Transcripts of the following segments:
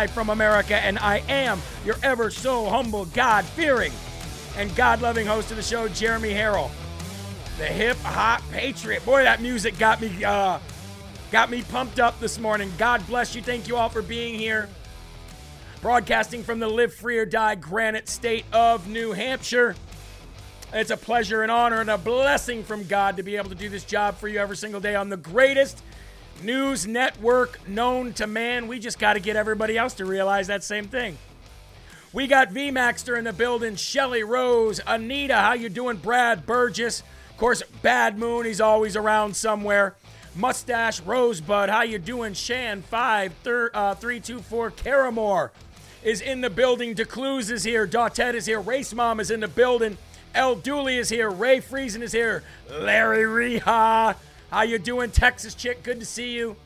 Live from America, and I am your ever so humble, God fearing, and God loving host of the show, Jeremy Herrell, the hip hop patriot. Boy, that music got me, uh, got me pumped up this morning. God bless you. Thank you all for being here broadcasting from the Live Free or Die Granite State of New Hampshire. It's a pleasure and honor and a blessing from God to be able to do this job for you every single day on the greatest news network known to man. We just got to get everybody else to realize that same thing. We got V Maxter in the building, Shelly Rose, Anita, how you doing? Brad Burgess, of course, Bad Moon, he's always around somewhere. Mustache Rosebud, how you doing? Shan five thir- uh, three two four Caramore is in the building. DeCluse is here. Dautet is here. Race Mom is in the building. El Dooley is here. Ray Friesen is here. Larry Reha. How you doing, Texas chick? Good to see you.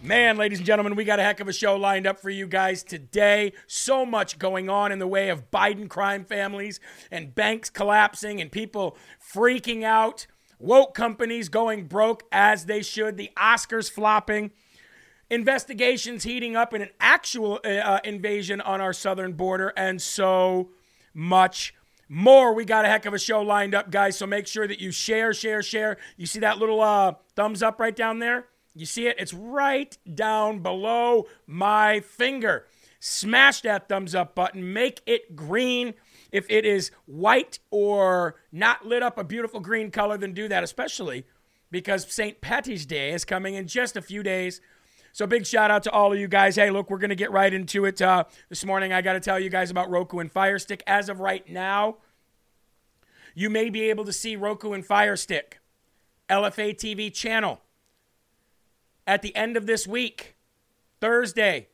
Man, ladies and gentlemen, we got a heck of a show lined up for you guys today. So much going on in the way of Biden crime families and banks collapsing and people freaking out. Woke companies going broke as they should. The Oscars flopping investigations heating up in an actual uh, invasion on our southern border, and so much more. We got a heck of a show lined up, guys. So make sure that you share, share, share. You see that little uh, thumbs up right down there? You see it? It's right down below my finger. Smash that thumbs up button. Make it green. If it is white or not lit up a beautiful green color, then do that, especially because St. Patty's Day is coming in just a few days. So big shout out to all of you guys. Hey, look, we're going to get right into it. Uh, this morning, I got to tell you guys about Roku and Fire Stick. As of right now, you may be able to see Roku and Fire Stick, LFA TV channel. At the end of this week, Thursday,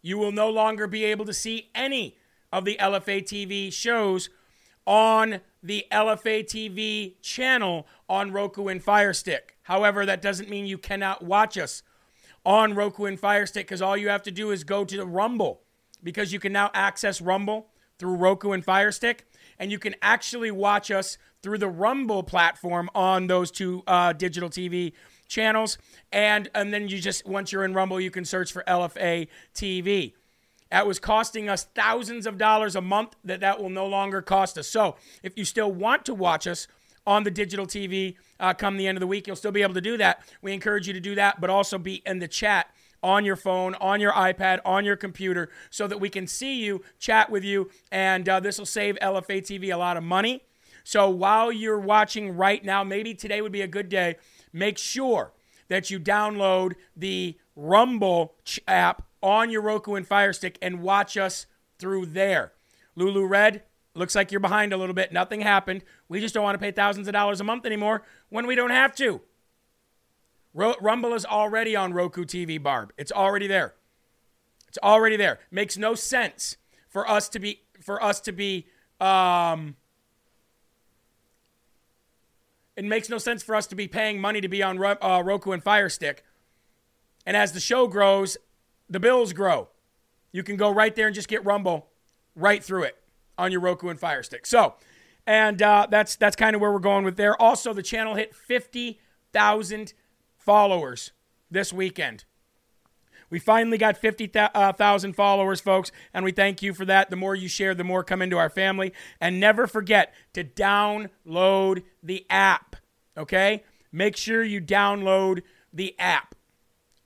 you will no longer be able to see any of the LFA TV shows on the LFA TV channel on Roku and Fire Stick. However, that doesn't mean you cannot watch us on Roku and Fire Stick because all you have to do is go to the Rumble because you can now access Rumble through Roku and Fire Stick, and you can actually watch us through the Rumble platform on those two uh, digital TV channels. And and then you just once you're in Rumble, you can search for LFA TV. That was costing us thousands of dollars a month. That that will no longer cost us. So if you still want to watch us on the digital TV uh, come the end of the week. You'll still be able to do that. We encourage you to do that, but also be in the chat on your phone, on your iPad, on your computer, so that we can see you, chat with you, and uh, this will save LFA TV a lot of money. So while you're watching right now, maybe today would be a good day. Make sure that you download the Rumble app on your Roku and Fire Stick and watch us through there. Lulu Red, Looks like you're behind a little bit. Nothing happened. We just don't want to pay thousands of dollars a month anymore when we don't have to. Rumble is already on Roku TV, Barb. It's already there. It's already there. Makes no sense for us to be for us to be um it makes no sense for us to be paying money to be on uh, Roku and Fire Stick. And as the show grows, the bills grow. You can go right there and just get Rumble right through it on your Roku and Fire Stick. So, and uh, that's that's kind of where we're going with there. Also, the channel hit 50,000 followers this weekend. We finally got 50,000 uh, followers, folks, and we thank you for that. The more you share, the more come into our family. And never forget to download the app, okay? Make sure you download the app,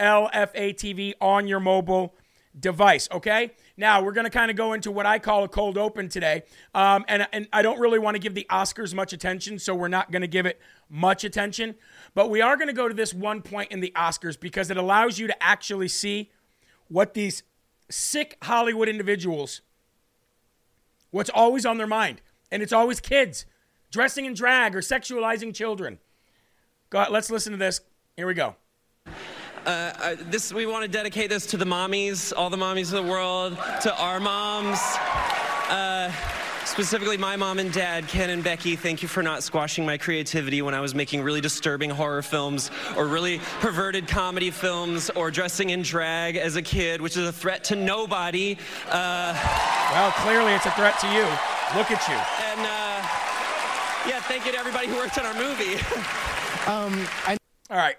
LFA TV, on your mobile device, okay? Now, we're going to kind of go into what I call a cold open today. Um, and, and I don't really want to give the Oscars much attention, so we're not going to give it much attention. But we are going to go to this one point in the Oscars because it allows you to actually see what these sick Hollywood individuals, what's always on their mind. And it's always kids dressing in drag or sexualizing children. God, let's listen to this. Here we go. Uh, uh, this we want to dedicate this to the mommies, all the mommies of the world, to our moms. Uh, Specifically, my mom and dad, Ken and Becky, thank you for not squashing my creativity when I was making really disturbing horror films or really perverted comedy films or dressing in drag as a kid, which is a threat to nobody. Uh, well, clearly it's a threat to you. Look at you. And uh, yeah, thank you to everybody who worked on our movie. um, I- All right.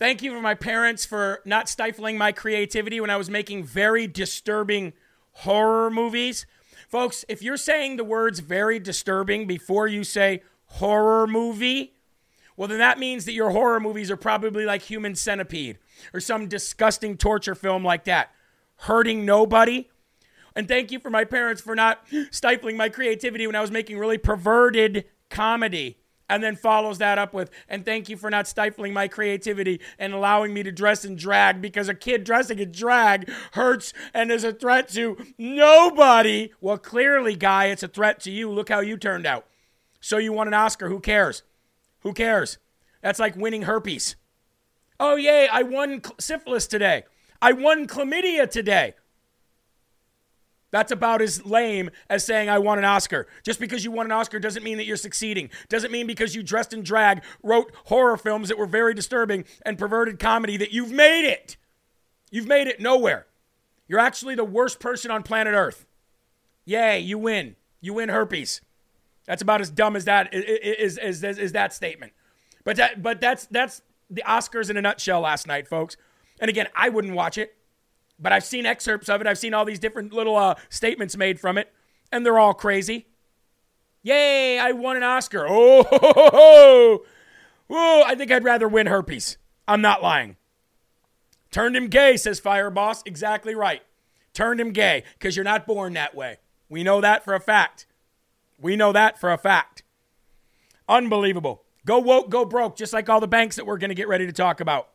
Thank you for my parents for not stifling my creativity when I was making very disturbing horror movies. Folks, if you're saying the words very disturbing before you say horror movie, well, then that means that your horror movies are probably like Human Centipede or some disgusting torture film like that, hurting nobody. And thank you for my parents for not stifling my creativity when I was making really perverted comedy and then follows that up with, and thank you for not stifling my creativity and allowing me to dress in drag because a kid dressing in drag hurts and is a threat to nobody. Well, clearly, guy, it's a threat to you. Look how you turned out. So you won an Oscar. Who cares? Who cares? That's like winning herpes. Oh, yay, I won syphilis today. I won chlamydia today. That's about as lame as saying I won an Oscar. Just because you won an Oscar doesn't mean that you're succeeding. Doesn't mean because you dressed in drag, wrote horror films that were very disturbing and perverted comedy that you've made it. You've made it nowhere. You're actually the worst person on planet Earth. Yay, you win. You win herpes. That's about as dumb as that is, is, is, is that statement. But that but that's that's the Oscars in a nutshell last night, folks. And again, I wouldn't watch it. But I've seen excerpts of it. I've seen all these different little uh, statements made from it, and they're all crazy. Yay, I won an Oscar. Oh, ho, ho, ho. oh, I think I'd rather win herpes. I'm not lying. Turned him gay, says Fire Boss. Exactly right. Turned him gay because you're not born that way. We know that for a fact. We know that for a fact. Unbelievable. Go woke, go broke, just like all the banks that we're going to get ready to talk about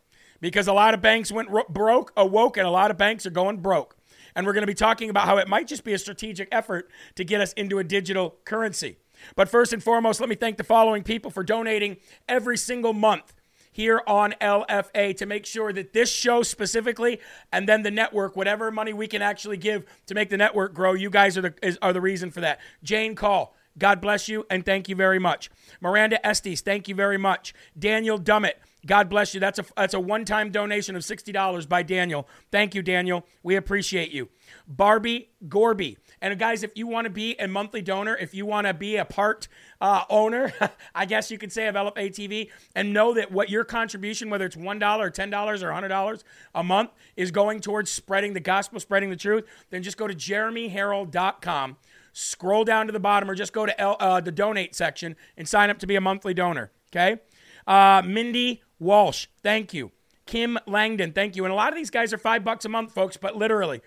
because a lot of banks went ro- broke, awoke, and a lot of banks are going broke. And we're going to be talking about how it might just be a strategic effort to get us into a digital currency. But first and foremost, let me thank the following people for donating every single month here on LFA to make sure that this show specifically and then the network, whatever money we can actually give to make the network grow, you guys are the, is, are the reason for that. Jane Call, God bless you and thank you very much. Miranda Estes, thank you very much. Daniel Dummett, God bless you. That's a that's a one-time donation of $60 by Daniel. Thank you, Daniel. We appreciate you. Barbie Gorby. And guys, if you want to be a monthly donor, if you want to be a part uh, owner, I guess you could say of LFA TV, and know that what your contribution, whether it's $1 or $10 or $100 a month, is going towards spreading the gospel, spreading the truth, then just go to jeremyherrell.com, scroll down to the bottom, or just go to L, uh, the donate section and sign up to be a monthly donor. Okay? Uh, Mindy Walsh, thank you. Kim Langdon, thank you. And a lot of these guys are five bucks a month, folks, but literally,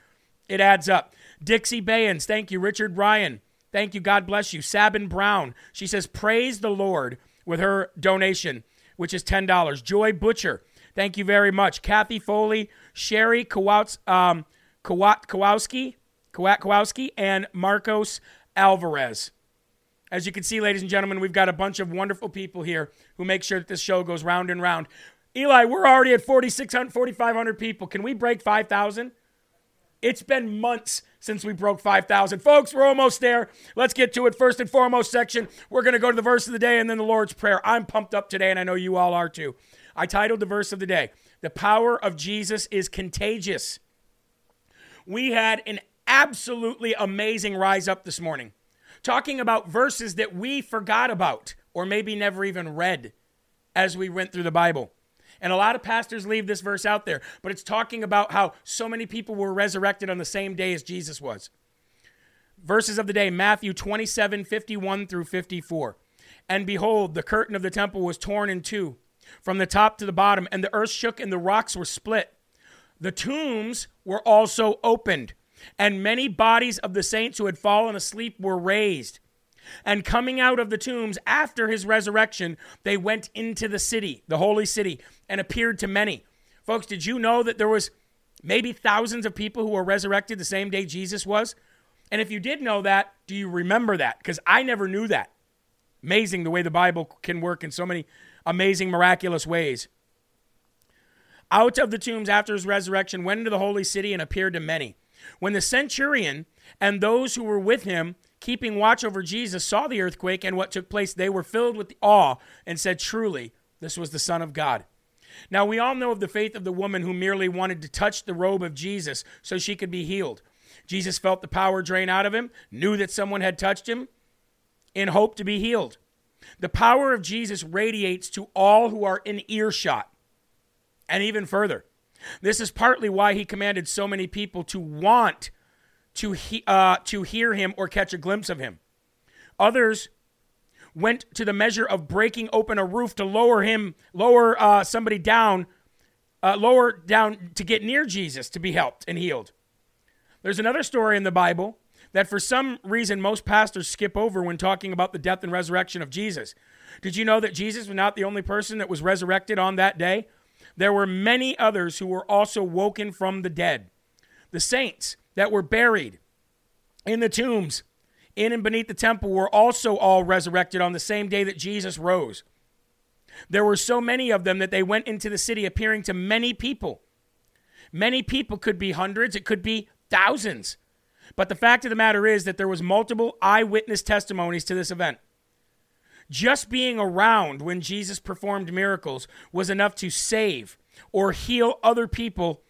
it adds up. Dixie Bayans, thank you. Richard Ryan, thank you. God bless you. Sabin Brown, she says, Praise the Lord with her donation, which is $10. Joy Butcher, thank you very much. Kathy Foley, Sherry Kowats, um, Kowat, Kowalski, Kowat Kowalski, and Marcos Alvarez. As you can see, ladies and gentlemen, we've got a bunch of wonderful people here who make sure that this show goes round and round. Eli, we're already at 4,600, 4,500 people. Can we break 5,000? It's been months since we broke 5,000. Folks, we're almost there. Let's get to it. First and foremost section, we're going to go to the verse of the day and then the Lord's Prayer. I'm pumped up today, and I know you all are too. I titled the verse of the day, The Power of Jesus is Contagious. We had an absolutely amazing rise up this morning, talking about verses that we forgot about or maybe never even read as we went through the Bible. And a lot of pastors leave this verse out there, but it's talking about how so many people were resurrected on the same day as Jesus was. Verses of the day Matthew 27 51 through 54. And behold, the curtain of the temple was torn in two from the top to the bottom, and the earth shook and the rocks were split. The tombs were also opened, and many bodies of the saints who had fallen asleep were raised. And coming out of the tombs after his resurrection, they went into the city, the holy city, and appeared to many. Folks, did you know that there was maybe thousands of people who were resurrected the same day Jesus was? And if you did know that, do you remember that? Because I never knew that. Amazing the way the Bible can work in so many amazing, miraculous ways. Out of the tombs after his resurrection, went into the holy city and appeared to many. When the centurion and those who were with him keeping watch over Jesus, saw the earthquake and what took place, they were filled with awe and said, Truly, this was the Son of God. Now, we all know of the faith of the woman who merely wanted to touch the robe of Jesus so she could be healed. Jesus felt the power drain out of him, knew that someone had touched him, in hope to be healed. The power of Jesus radiates to all who are in earshot, and even further. This is partly why he commanded so many people to want to, he, uh, to hear him or catch a glimpse of him. Others went to the measure of breaking open a roof to lower him, lower uh, somebody down, uh, lower down to get near Jesus to be helped and healed. There's another story in the Bible that for some reason most pastors skip over when talking about the death and resurrection of Jesus. Did you know that Jesus was not the only person that was resurrected on that day? There were many others who were also woken from the dead. The saints, that were buried in the tombs in and beneath the temple were also all resurrected on the same day that Jesus rose. There were so many of them that they went into the city appearing to many people. Many people could be hundreds, it could be thousands. But the fact of the matter is that there was multiple eyewitness testimonies to this event. Just being around when Jesus performed miracles was enough to save or heal other people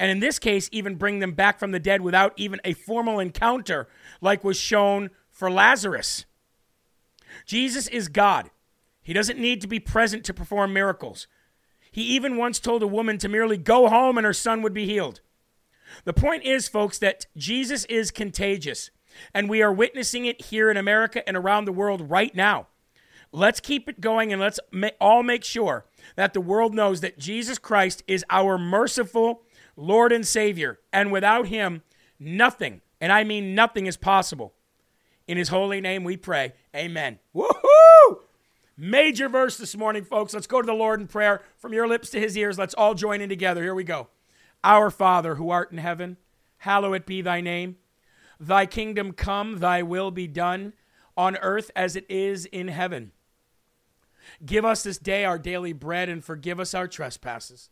and in this case, even bring them back from the dead without even a formal encounter, like was shown for Lazarus. Jesus is God. He doesn't need to be present to perform miracles. He even once told a woman to merely go home and her son would be healed. The point is, folks, that Jesus is contagious, and we are witnessing it here in America and around the world right now. Let's keep it going and let's all make sure that the world knows that Jesus Christ is our merciful Lord and Savior. And without Him, nothing, and I mean nothing, is possible. In His holy name we pray. Amen. Woohoo! Major verse this morning, folks. Let's go to the Lord in prayer. From your lips to His ears, let's all join in together. Here we go. Our Father, who art in heaven, hallowed be thy name. Thy kingdom come, thy will be done, on earth as it is in heaven. Give us this day our daily bread and forgive us our trespasses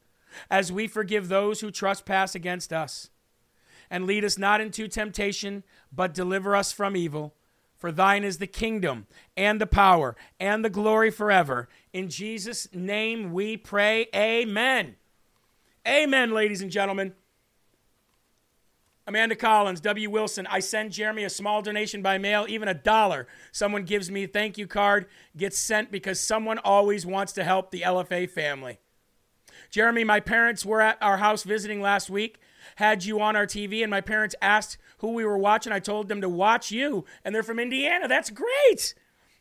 as we forgive those who trespass against us. And lead us not into temptation, but deliver us from evil. For thine is the kingdom and the power and the glory forever. In Jesus' name we pray. Amen. Amen, ladies and gentlemen. Amanda Collins, W. Wilson, I send Jeremy a small donation by mail, even a dollar. Someone gives me a thank you card, gets sent because someone always wants to help the LFA family. Jeremy, my parents were at our house visiting last week, had you on our TV, and my parents asked who we were watching. I told them to watch you, and they're from Indiana. That's great.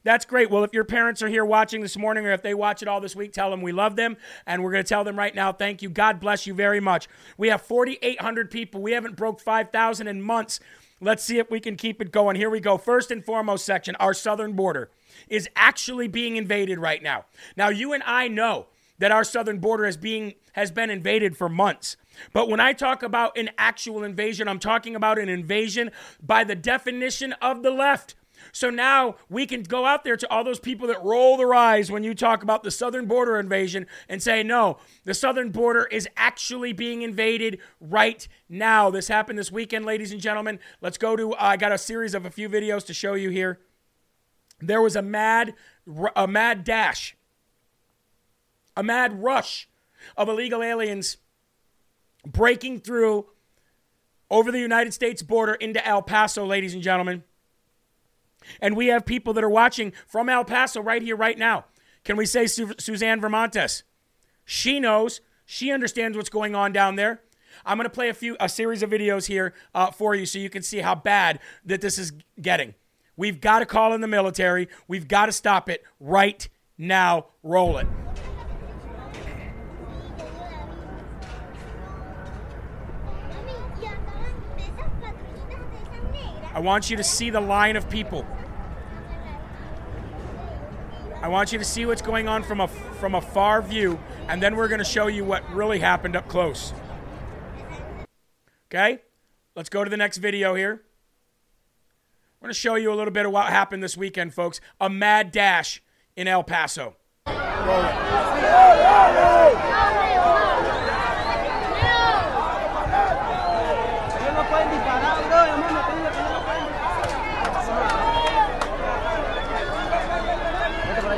That's great. Well, if your parents are here watching this morning or if they watch it all this week, tell them we love them. And we're going to tell them right now, thank you. God bless you very much. We have 4,800 people. We haven't broke 5,000 in months. Let's see if we can keep it going. Here we go. First and foremost section, our southern border is actually being invaded right now. Now, you and I know that our southern border has being has been invaded for months. But when I talk about an actual invasion, I'm talking about an invasion by the definition of the left. So now we can go out there to all those people that roll their eyes when you talk about the southern border invasion and say, no, the southern border is actually being invaded right now. This happened this weekend, ladies and gentlemen. Let's go to, uh, I got a series of a few videos to show you here. There was a mad, a mad dash a mad rush of illegal aliens breaking through over the United States border into El Paso, ladies and gentlemen. And we have people that are watching from El Paso right here, right now. Can we say Su- Suzanne Vermontes? She knows. She understands what's going on down there. I'm going to play a few a series of videos here uh, for you so you can see how bad that this is getting. We've got to call in the military. We've got to stop it right now. Roll it. I want you to see the line of people. I want you to see what's going on from a from a far view, and then we're going to show you what really happened up close. Okay? Let's go to the next video here. I'm going to show you a little bit of what happened this weekend, folks. A mad dash in El Paso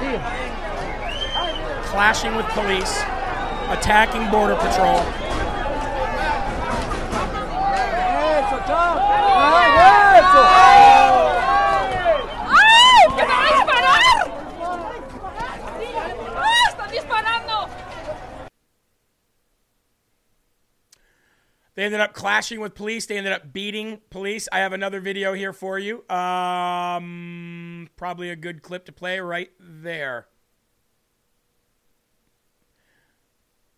it. Clashing with police, attacking Border Patrol. They ended up clashing with police. They ended up beating police. I have another video here for you. Um, probably a good clip to play right there.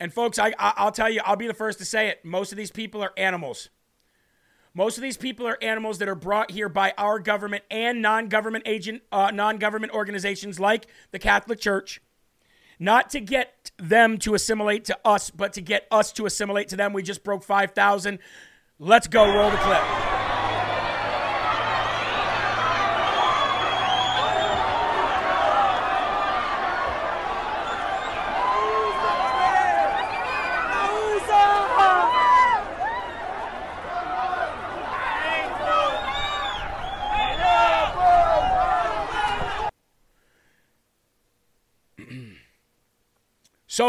And folks, I, I will tell you, I'll be the first to say it. Most of these people are animals. Most of these people are animals that are brought here by our government and non-government agent, uh, non-government organizations like the Catholic Church, not to get them to assimilate to us, but to get us to assimilate to them. We just broke five thousand. Let's go. Roll the clip.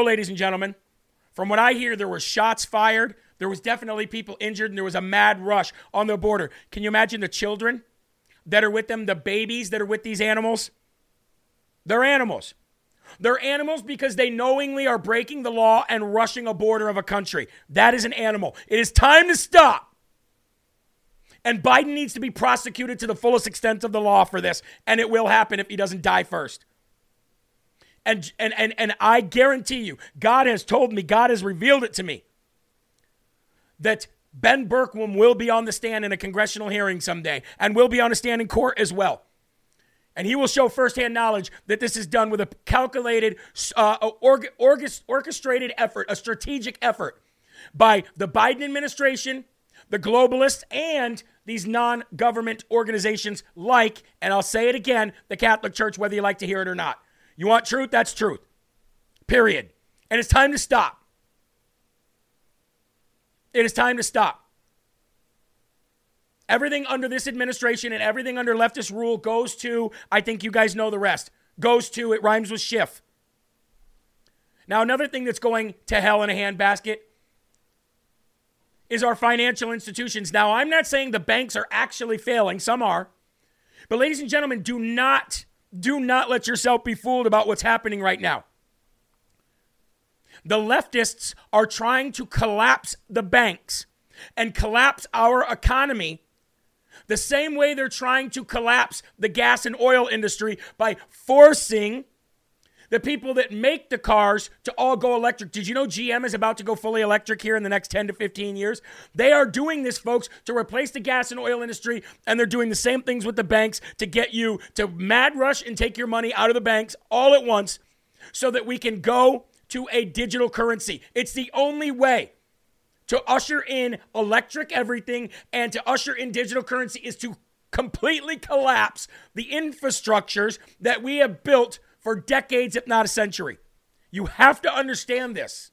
Ladies and gentlemen, from what I hear, there were shots fired. There was definitely people injured, and there was a mad rush on the border. Can you imagine the children that are with them, the babies that are with these animals? They're animals. They're animals because they knowingly are breaking the law and rushing a border of a country. That is an animal. It is time to stop. And Biden needs to be prosecuted to the fullest extent of the law for this, and it will happen if he doesn't die first. And, and, and, and I guarantee you, God has told me, God has revealed it to me, that Ben Bergquam will be on the stand in a congressional hearing someday and will be on a stand in court as well. And he will show firsthand knowledge that this is done with a calculated, uh, orchestrated effort, a strategic effort by the Biden administration, the globalists, and these non government organizations like, and I'll say it again, the Catholic Church, whether you like to hear it or not. You want truth? That's truth. Period. And it's time to stop. It is time to stop. Everything under this administration and everything under leftist rule goes to, I think you guys know the rest, goes to, it rhymes with Schiff. Now, another thing that's going to hell in a handbasket is our financial institutions. Now, I'm not saying the banks are actually failing, some are. But, ladies and gentlemen, do not do not let yourself be fooled about what's happening right now. The leftists are trying to collapse the banks and collapse our economy the same way they're trying to collapse the gas and oil industry by forcing the people that make the cars to all go electric. Did you know GM is about to go fully electric here in the next 10 to 15 years? They are doing this, folks, to replace the gas and oil industry, and they're doing the same things with the banks to get you to mad rush and take your money out of the banks all at once so that we can go to a digital currency. It's the only way to usher in electric everything and to usher in digital currency is to completely collapse the infrastructures that we have built for decades, if not a century. You have to understand this.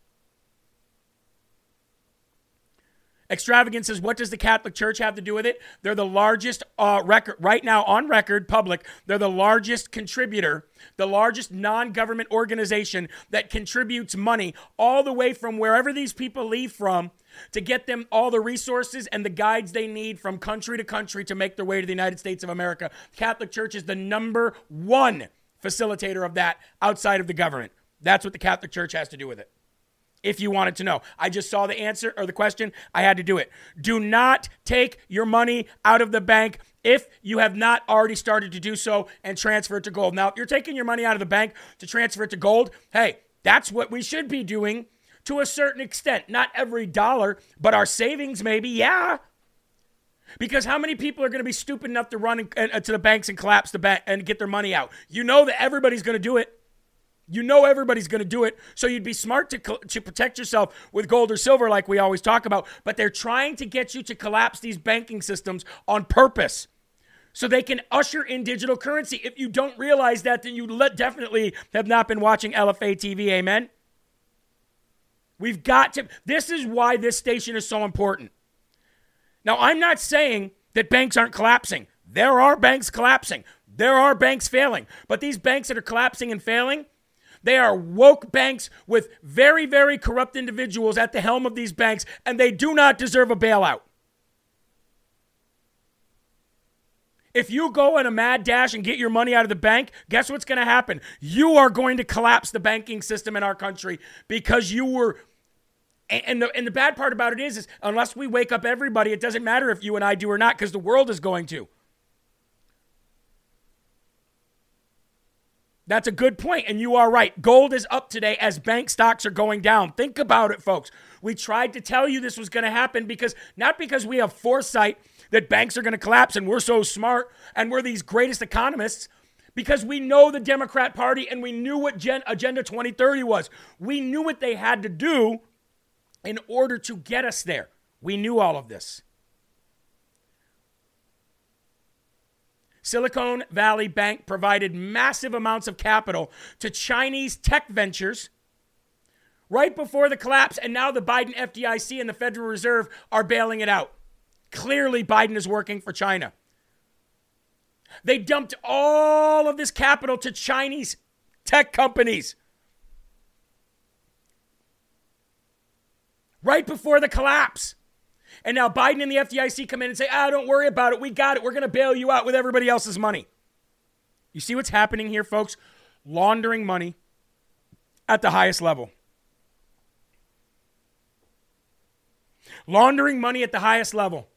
Extravagant says, What does the Catholic Church have to do with it? They're the largest uh, record, right now on record, public, they're the largest contributor, the largest non government organization that contributes money all the way from wherever these people leave from to get them all the resources and the guides they need from country to country to make their way to the United States of America. Catholic Church is the number one facilitator of that outside of the government. That's what the Catholic Church has to do with it if you wanted to know. I just saw the answer or the question. I had to do it. Do not take your money out of the bank if you have not already started to do so and transfer it to gold. Now, if you're taking your money out of the bank to transfer it to gold, hey, that's what we should be doing to a certain extent. Not every dollar, but our savings, maybe, yeah. Because how many people are going to be stupid enough to run in, uh, to the banks and collapse the bank and get their money out? You know that everybody's going to do it. You know everybody's going to do it, so you'd be smart to, to protect yourself with gold or silver, like we always talk about. But they're trying to get you to collapse these banking systems on purpose so they can usher in digital currency. If you don't realize that, then you definitely have not been watching LFA TV. Amen. We've got to. This is why this station is so important. Now, I'm not saying that banks aren't collapsing. There are banks collapsing. There are banks failing. But these banks that are collapsing and failing, they are woke banks with very, very corrupt individuals at the helm of these banks, and they do not deserve a bailout. If you go in a mad dash and get your money out of the bank, guess what's going to happen? You are going to collapse the banking system in our country because you were. And the, and the bad part about it is, is, unless we wake up everybody, it doesn't matter if you and I do or not because the world is going to. That's a good point, and you are right. Gold is up today as bank stocks are going down. Think about it, folks. We tried to tell you this was going to happen because not because we have foresight that banks are going to collapse and we're so smart and we're these greatest economists, because we know the Democrat Party and we knew what Gen- Agenda 2030 was. We knew what they had to do in order to get us there. We knew all of this. Silicon Valley Bank provided massive amounts of capital to Chinese tech ventures right before the collapse, and now the Biden FDIC and the Federal Reserve are bailing it out. Clearly, Biden is working for China. They dumped all of this capital to Chinese tech companies right before the collapse. And now Biden and the FDIC come in and say, ah, don't worry about it. We got it. We're going to bail you out with everybody else's money. You see what's happening here, folks? Laundering money at the highest level. Laundering money at the highest level.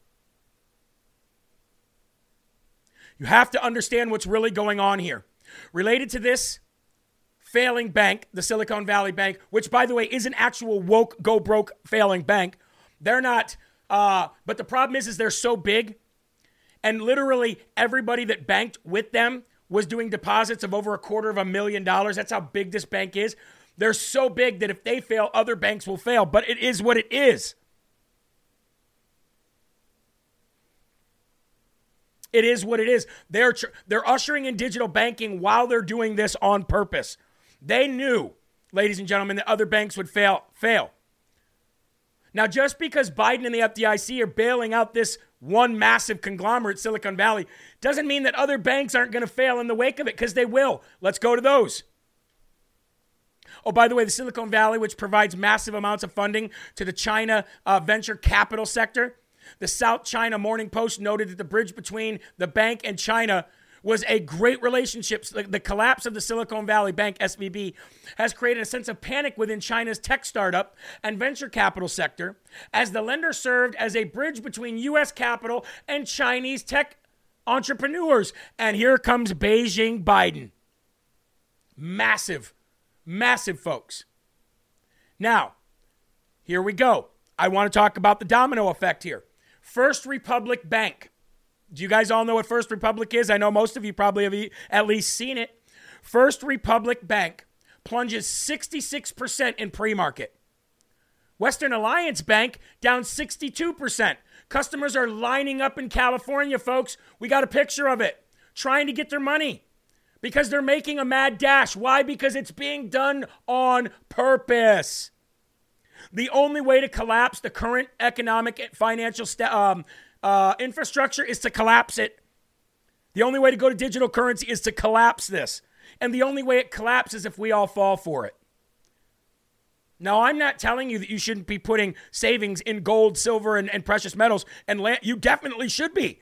You have to understand what's really going on here. Related to this failing bank, the Silicon Valley Bank, which, by the way, is an actual woke, go broke failing bank. They're not uh, but the problem is, is they're so big, and literally everybody that banked with them was doing deposits of over a quarter of a million dollars. That's how big this bank is. They're so big that if they fail, other banks will fail. But it is what it is. It is what it is. They're tr- they're ushering in digital banking while they're doing this on purpose. They knew, ladies and gentlemen, that other banks would fail. Fail. Now, just because Biden and the FDIC are bailing out this one massive conglomerate, Silicon Valley, doesn't mean that other banks aren't going to fail in the wake of it, because they will. Let's go to those. Oh, by the way, the Silicon Valley, which provides massive amounts of funding to the China uh, venture capital sector, the South China Morning Post noted that the bridge between the bank and China was a great relationship. The collapse of the Silicon Valley Bank, SVB, has created a sense of panic within China's tech startup and venture capital sector as the lender served as a bridge between U.S. capital and Chinese tech entrepreneurs. And here comes Beijing Biden. Massive, massive, folks. Now, here we go. I want to talk about the domino effect here. First Republic Bank do you guys all know what First Republic is? I know most of you probably have at least seen it. First Republic Bank plunges 66% in pre market. Western Alliance Bank down 62%. Customers are lining up in California, folks. We got a picture of it, trying to get their money because they're making a mad dash. Why? Because it's being done on purpose. The only way to collapse the current economic and financial st- um, uh, infrastructure is to collapse it. The only way to go to digital currency is to collapse this. And the only way it collapses if we all fall for it. Now, I'm not telling you that you shouldn't be putting savings in gold, silver, and, and precious metals, and land. You definitely should be.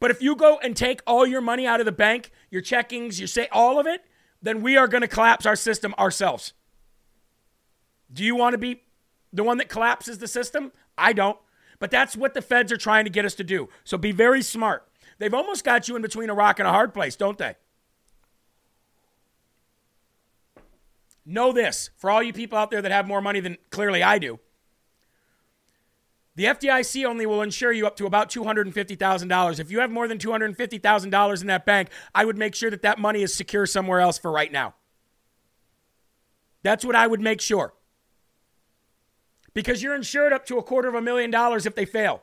But if you go and take all your money out of the bank, your checkings, you say all of it, then we are going to collapse our system ourselves. Do you want to be the one that collapses the system? I don't. But that's what the feds are trying to get us to do. So be very smart. They've almost got you in between a rock and a hard place, don't they? Know this for all you people out there that have more money than clearly I do. The FDIC only will insure you up to about $250,000. If you have more than $250,000 in that bank, I would make sure that that money is secure somewhere else for right now. That's what I would make sure. Because you're insured up to a quarter of a million dollars if they fail.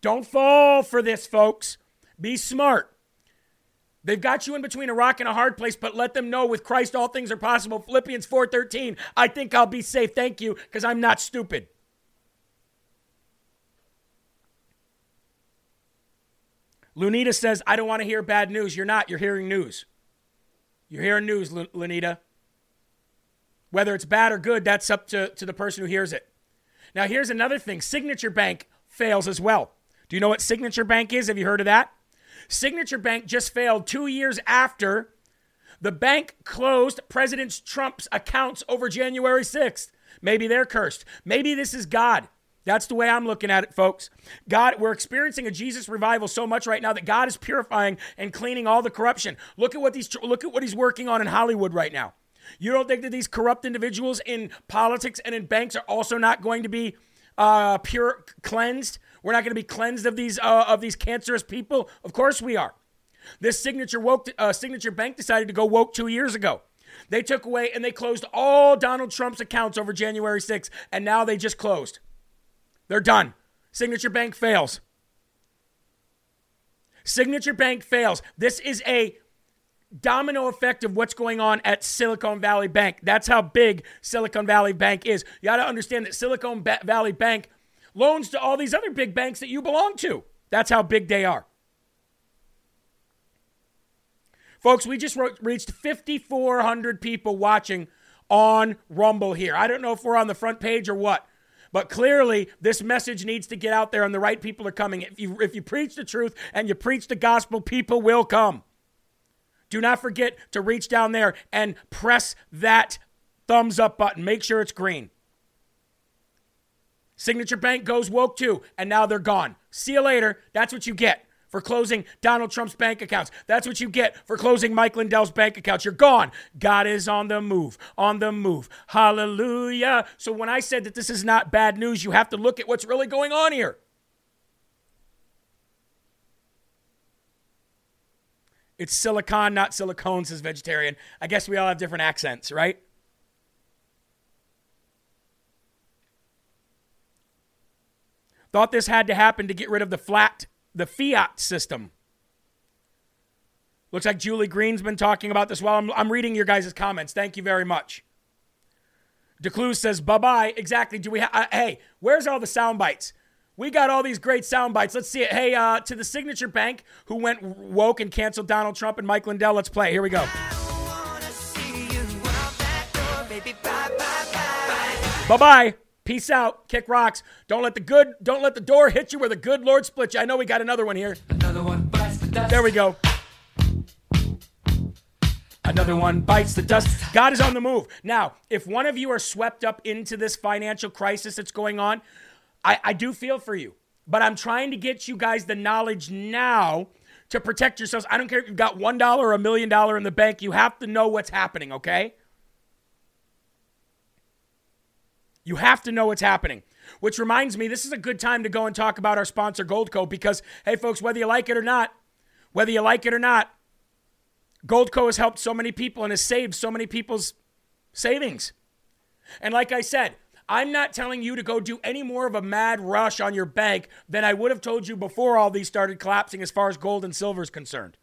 Don't fall for this, folks. Be smart. They've got you in between a rock and a hard place, but let them know with Christ all things are possible. Philippians 4:13. I think I'll be safe. Thank you, because I'm not stupid. Lunita says, I don't want to hear bad news. You're not. You're hearing news. You're hearing news, Lunita. Whether it's bad or good, that's up to, to the person who hears it. Now, here's another thing Signature Bank fails as well. Do you know what Signature Bank is? Have you heard of that? Signature Bank just failed two years after the bank closed President Trump's accounts over January 6th. Maybe they're cursed. Maybe this is God. That's the way I'm looking at it, folks. God, we're experiencing a Jesus revival so much right now that God is purifying and cleaning all the corruption. Look at what these look at what he's working on in Hollywood right now. You don't think that these corrupt individuals in politics and in banks are also not going to be uh, pure cleansed? We're not going to be cleansed of these uh, of these cancerous people. Of course we are. This signature woke uh, signature bank decided to go woke two years ago. They took away and they closed all Donald Trump's accounts over January 6th, and now they just closed. They're done. Signature Bank fails. Signature Bank fails. This is a domino effect of what's going on at Silicon Valley Bank. That's how big Silicon Valley Bank is. You got to understand that Silicon ba- Valley Bank loans to all these other big banks that you belong to. That's how big they are. Folks, we just reached 5,400 people watching on Rumble here. I don't know if we're on the front page or what, but clearly this message needs to get out there and the right people are coming. If you, if you preach the truth and you preach the gospel, people will come. Do not forget to reach down there and press that thumbs up button. Make sure it's green. Signature Bank goes woke too, and now they're gone. See you later. That's what you get for closing Donald Trump's bank accounts. That's what you get for closing Mike Lindell's bank accounts. You're gone. God is on the move, on the move. Hallelujah. So when I said that this is not bad news, you have to look at what's really going on here. It's silicon, not silicone, says vegetarian. I guess we all have different accents, right? Thought this had to happen to get rid of the flat, the fiat system. Looks like Julie Green's been talking about this while I'm, I'm reading your guys' comments. Thank you very much. DeCluse says, bye bye. Exactly. Do we have, uh, hey, where's all the sound bites? We got all these great sound bites. Let's see it. Hey, uh, to the Signature Bank, who went woke and canceled Donald Trump and Mike Lindell. Let's play. Here we go. Bye bye. Peace out. Kick rocks. Don't let the good. Don't let the door hit you where the good Lord split you. I know we got another one here. Another one bites the dust. There we go. Another one bites the dust. God is on the move. Now, if one of you are swept up into this financial crisis that's going on, I, I do feel for you, but I'm trying to get you guys the knowledge now to protect yourselves. I don't care if you've got $1 or a million dollar in the bank, you have to know what's happening, okay? You have to know what's happening. Which reminds me, this is a good time to go and talk about our sponsor, Goldco, because, hey, folks, whether you like it or not, whether you like it or not, Goldco has helped so many people and has saved so many people's savings. And like I said, I'm not telling you to go do any more of a mad rush on your bank than I would have told you before all these started collapsing as far as gold and silver is concerned.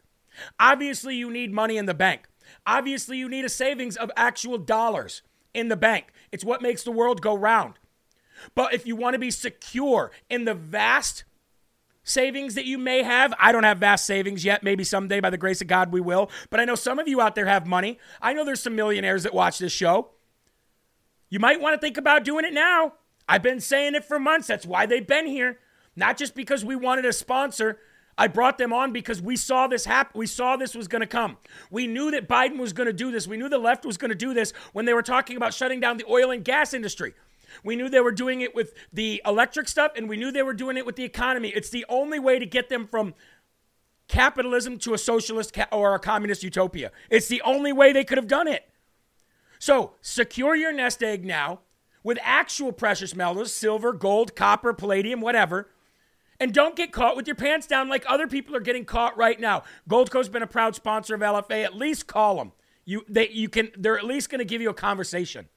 Obviously, you need money in the bank. Obviously, you need a savings of actual dollars. in the bank. It's what makes the world go round. But if you want to be secure in the vast savings that you may have, I don't have vast savings yet. Maybe someday, by the grace of God, we will. But I know some of you out there have money. I know there's some millionaires that watch this show. You might want to think about doing it now. I've been saying it for months. That's why they've been here. Not just because we wanted a sponsor. I brought them on because we saw this happen. We saw this was going to come. We knew that Biden was going to do this. We knew the left was going to do this when they were talking about shutting down the oil and gas industry. We knew they were doing it with the electric stuff, and we knew they were doing it with the economy. It's the only way to get them from capitalism to a socialist ca- or a communist utopia. It's the only way they could have done it. So secure your nest egg now with actual precious metals silver, gold, copper, palladium, whatever. And don't get caught with your pants down like other people are getting caught right now. Gold Goldco's been a proud sponsor of LFA. At least call them. You, they, you can, they're at least going to give you a conversation.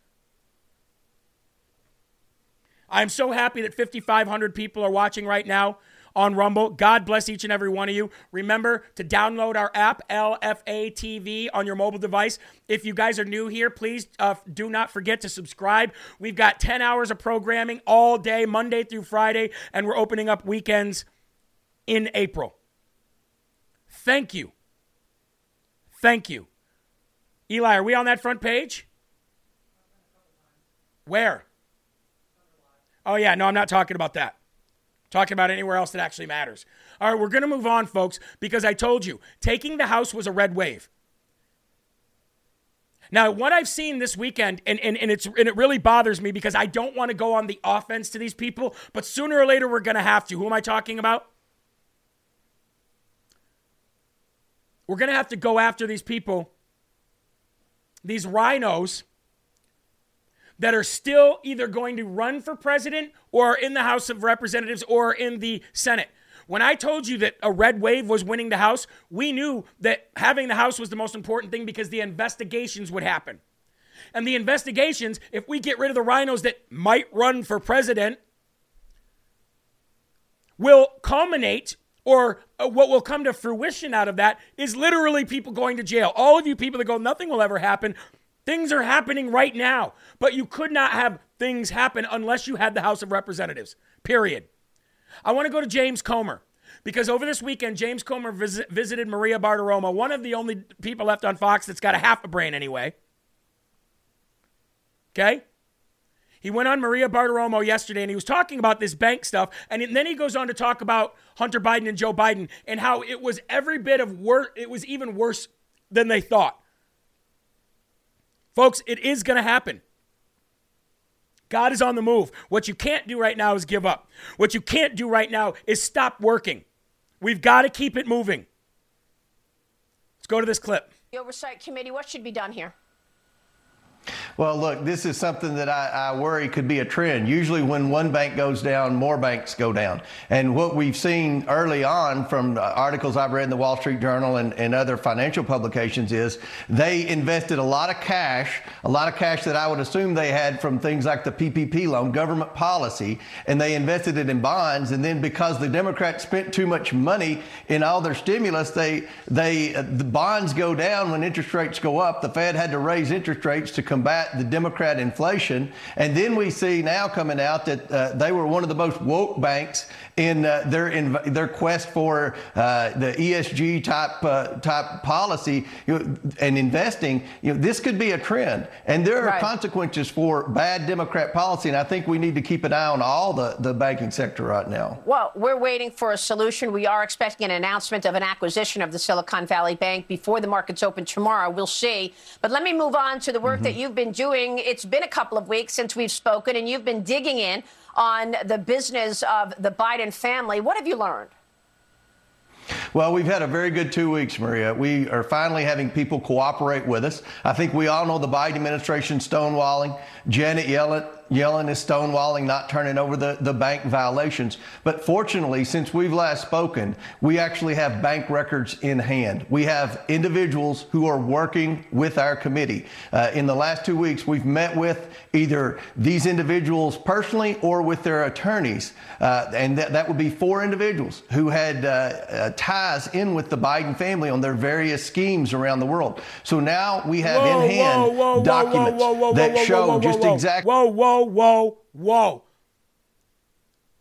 I'm so happy that 5,500 people are watching right now on Rumble. God bless each and every one of you. Remember to download our app, LFA TV, on your mobile device. If you guys are new here, please uh, do not forget to subscribe. We've got 10 hours of programming all day, Monday through Friday, and we're opening up weekends in April. Thank you. Thank you. Eli, are we on that front page? Where? Oh, yeah, no, I'm not talking about that. Talking about anywhere else that actually matters. All right, we're going to move on, folks, because I told you taking the House was a red wave. Now, what I've seen this weekend, and, and, and, it's, and it really bothers me because I don't want to go on the offense to these people, but sooner or later we're going to have to. Who am I talking about? We're going to have to go after these people, these RINOs that are still either going to run for president or in the House of Representatives or in the Senate. When I told you that a red wave was winning the House, we knew that having the House was the most important thing because the investigations would happen. And the investigations, if we get rid of the RINOs that might run for president, will culminate or uh, what will come to fruition out of that is literally people going to jail. All of you people that go, nothing will ever happen. Things are happening right now, but you could not have things happen unless you had the House of Representatives, period. I want to go to James Comer because over this weekend, James Comer visit, visited Maria Bartiromo, one of the only people left on Fox that's got a half a brain anyway. Okay? He went on Maria Bartiromo yesterday and he was talking about this bank stuff. And then he goes on to talk about Hunter Biden and Joe Biden and how it was every bit of worse, it was even worse than they thought. Folks, it is going to happen. God is on the move. What you can't do right now is give up. What you can't do right now is stop working. We've got to keep it moving. Let's go to this clip. The Oversight Committee, what should be done here? Well, look, this is something that I, I, worry could be a trend. Usually, when one bank goes down, more banks go down. And what we've seen early on from articles I've read in the Wall Street Journal and, and other financial publications is they invested a lot of cash, a lot of cash that I would assume they had from things like the PPP loan, government policy, and they invested it in bonds. And then because the Democrats spent too much money in all their stimulus, they they uh, the bonds go down when interest rates go up. The Fed had to raise interest rates to combat the Democrat inflation. And then we see now coming out that uh, they were one of the most woke banks in uh, their in their quest for uh, the ESG type uh, type policy you know, and investing. You know, this could be a trend, and there are right. consequences for bad Democrat policy. And I think we need to keep an eye on all the the banking sector right now. Well, we're waiting for a solution. We are expecting an announcement of an acquisition of the Silicon Valley Bank before the markets open tomorrow. We'll see. But let me move on to the work mm-hmm. that you've been doing. It's been a couple of weeks since we've spoken, and you've been digging in on the business of the Biden family. What have you learned? Well, we've had a very good two weeks, Maria. We are finally having people cooperate with us. I think we all know the Biden administration stonewalling. Janet Yellen Yellen is stonewalling, not turning over the, the bank violations. But fortunately, since we've last spoken, we actually have bank records in hand. We have individuals who are working with our committee. Uh, in the last two weeks, we've met with either these individuals personally or with their attorneys. Uh, and th- that would be four individuals who had uh, uh ties in with the Biden family on their various schemes around the world. So now we have whoa, in hand whoa, whoa, documents that show just exactly. Whoa, whoa, whoa, whoa.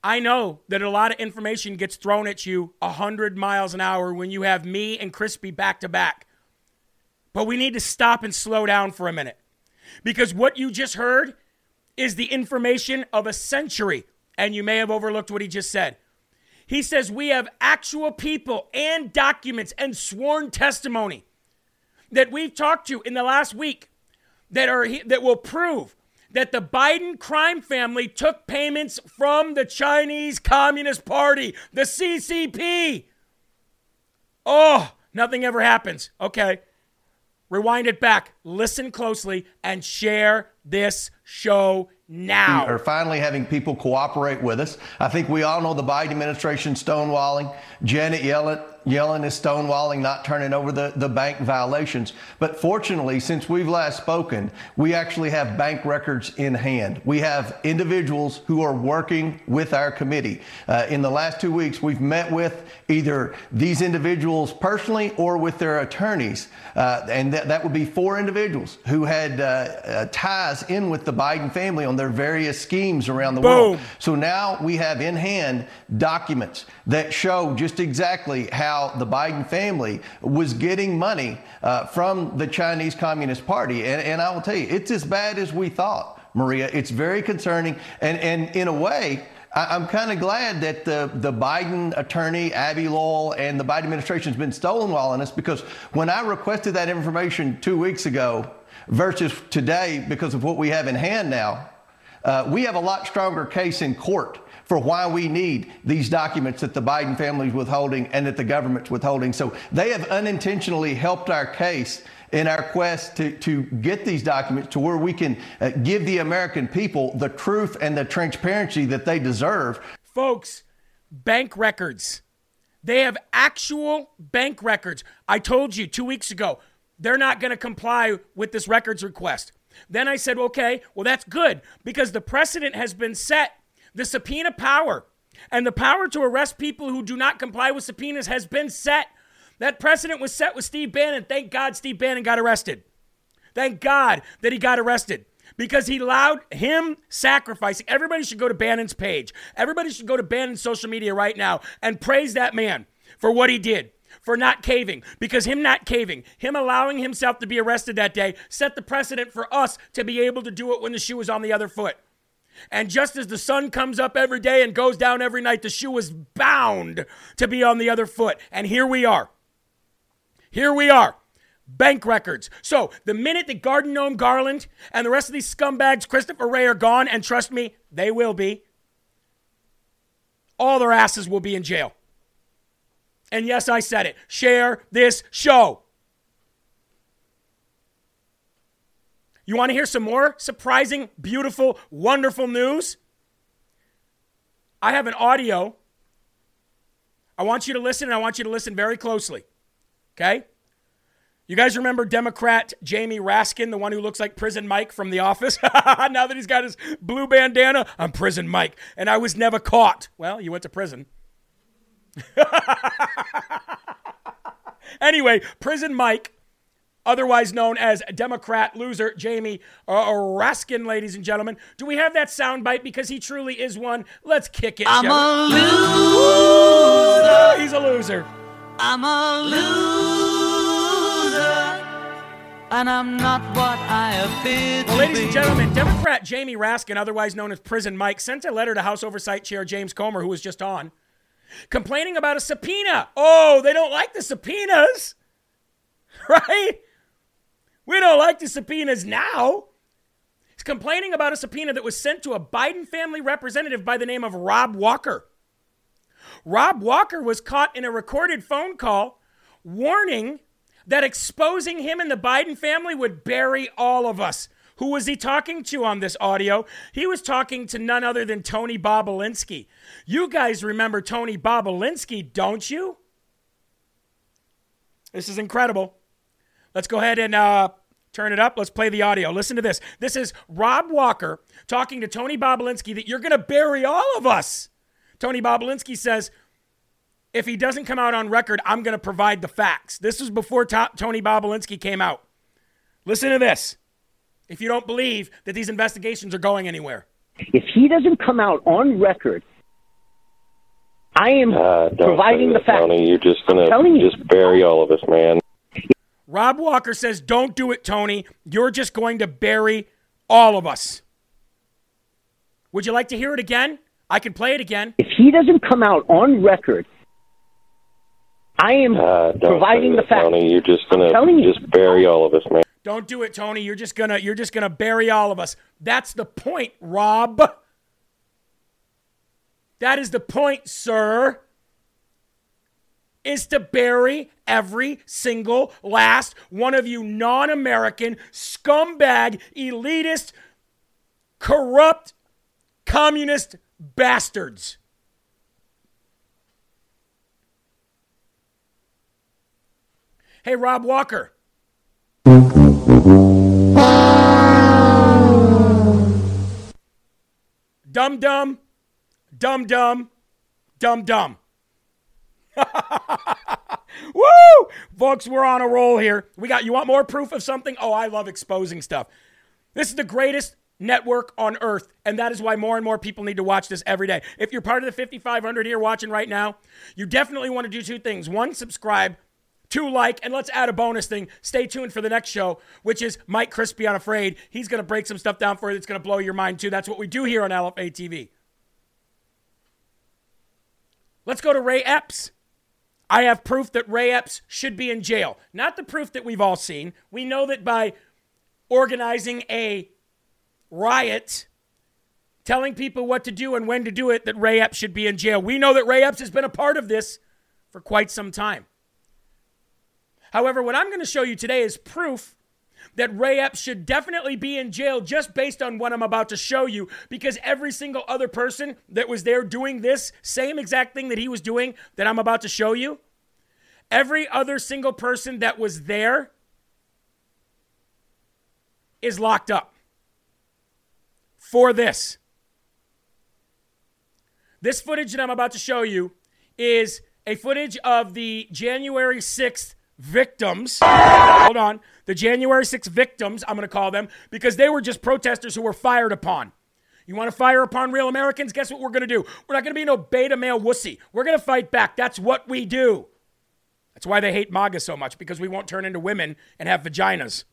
I know that a lot of information gets thrown at you 100 miles an hour when you have me and Crispy back to back. But we need to stop and slow down for a minute. Because what you just heard is the information of a century. And you may have overlooked what he just said. He says we have actual people and documents and sworn testimony that we've talked to in the last week that are that will prove that the Biden crime family took payments from the Chinese Communist Party, the CCP. Oh, nothing ever happens. Okay. Rewind it back, listen closely, and share this show now. We are finally having people cooperate with us. I think we all know the Biden administration stonewalling, Janet Yellen Yellen is stonewalling, not turning over the, the bank violations. But fortunately, since we've last spoken, we actually have bank records in hand. We have individuals who are working with our committee. Uh, in the last two weeks, we've met with either these individuals personally or with their attorneys. Uh, and th- that would be four individuals who had uh, uh ties in with the Biden family on their various schemes around the Boom. world. So now we have in hand documents that show just exactly how the Biden family was getting money uh, from the Chinese Communist Party. And, and I will tell you, it's as bad as we thought, Maria. It's very concerning. And, and in a way, I'm kind of glad that the, the Biden attorney, Abby Lowell, and the Biden administration has been stonewalling us because when I requested that information two weeks ago versus today, because of what we have in hand now, uh, we have a lot stronger case in court for why we need these documents that the Biden family is withholding and that the government's withholding. So they have unintentionally helped our case in our quest to, to get these documents to where we can uh, give the American people the truth and the transparency that they deserve. Folks, bank records. They have actual bank records. I told you two weeks ago, they're not going to comply with this records request. Then I said, okay, well, that's good because the precedent has been set the subpoena power and the power to arrest people who do not comply with subpoenas has been set. That precedent was set with Steve Bannon. Thank God Steve Bannon got arrested. Thank God that he got arrested because he allowed him sacrificing. Everybody should go to Bannon's page. Everybody should go to Bannon's social media right now and praise that man for what he did, for not caving. Because him not caving, him allowing himself to be arrested that day, set the precedent for us to be able to do it when the shoe was on the other foot. And just as the sun comes up every day and goes down every night, the shoe is bound to be on the other foot. And here we are. Here we are. Bank records. So the minute that Garden Gnome Garland and the rest of these scumbags, Christopher Wray, are gone, and trust me, they will be, all their asses will be in jail. And yes, I said it. Share this show. You want to hear some more surprising, beautiful, wonderful news? I have an audio. I want you to listen, and I want you to listen very closely. Okay? You guys remember Democrat Jamie Raskin, the one who looks like Prison Mike from The Office? now that he's got his blue bandana, I'm Prison Mike. And I was never caught. Well, you went to prison. anyway, Prison Mike otherwise known as Democrat loser Jamie Raskin, ladies and gentlemen. Do we have that soundbite? Because he truly is one. Let's kick it. I'm a loser. He's a loser. I'm a loser. And I'm not what I appear well, ladies and gentlemen, Democrat Jamie Raskin, otherwise known as Prison Mike, sent a letter to House Oversight Chair James Comer, who was just on, complaining about a subpoena. Oh, they don't like the subpoenas, right? We don't like the subpoenas now. He's complaining about a subpoena that was sent to a Biden family representative by the name of Rob Walker. Rob Walker was caught in a recorded phone call warning that exposing him and the Biden family would bury all of us. Who was he talking to on this audio? He was talking to none other than Tony Bobulinski. You guys remember Tony Bobulinski, don't you? This is incredible. Let's go ahead and uh, turn it up. Let's play the audio. Listen to this. This is Rob Walker talking to Tony Bobulinski that you're going to bury all of us. Tony Bobulinski says, if he doesn't come out on record, I'm going to provide the facts. This was before to- Tony Bobulinski came out. Listen to this. If you don't believe that these investigations are going anywhere, If he doesn't come out on record, I am Uh, providing the facts. Tony. You're just gonna just bury all of us, man. Rob Walker says, Don't do it, Tony. You're just going to bury all of us. Would you like to hear it again? I can play it again. If he doesn't come out on record, I am Uh, don't providing say the that, facts. Tony. You're just gonna you. just bury all of us, man. Don't do it, Tony. You're just gonna you're just gonna bury all of us. That's the point, Rob. That is the point, sir. Is to bury every single last one of you non American, scumbag, elitist, corrupt, communist bastards. Hey, Rob Walker. Dum dum, dum dum, dum dum. Woo! Folks, we're on a roll here. We got you want more proof of something? Oh, I love exposing stuff. This is the greatest network on earth, and that is why more and more people need to watch this every day. If you're part of the 5500 here watching right now, you definitely want to do two things. One, subscribe. Two, like, and let's add a bonus thing. Stay tuned for the next show, which is Mike Crispy Unafraid. He's going to break some stuff down for you that's going to blow your mind, too. That's what we do here on LFA TV. Let's go to Ray Epps. I have proof that Ray Epps should be in jail. Not the proof that we've all seen. We know that by organizing a riot, telling people what to do and when to do it, that Ray Epps should be in jail. We know that Ray Epps has been a part of this for quite some time. However, what I'm going to show you today is proof that Ray Epps should definitely be in jail just based on what I'm about to show you because every single other person that was there doing this same exact thing that he was doing that I'm about to show you, every other single person that was there is locked up for this. This footage that I'm about to show you is a footage of the January 6th victims. Hold on. The January 6th victims, I'm going to call them, because they were just protesters who were fired upon. You want to fire upon real Americans? Guess what we're going to do? We're not going to be no beta male wussy. We're going to fight back. That's what we do. That's why they hate MAGA so much, because we won't turn into women and have vaginas.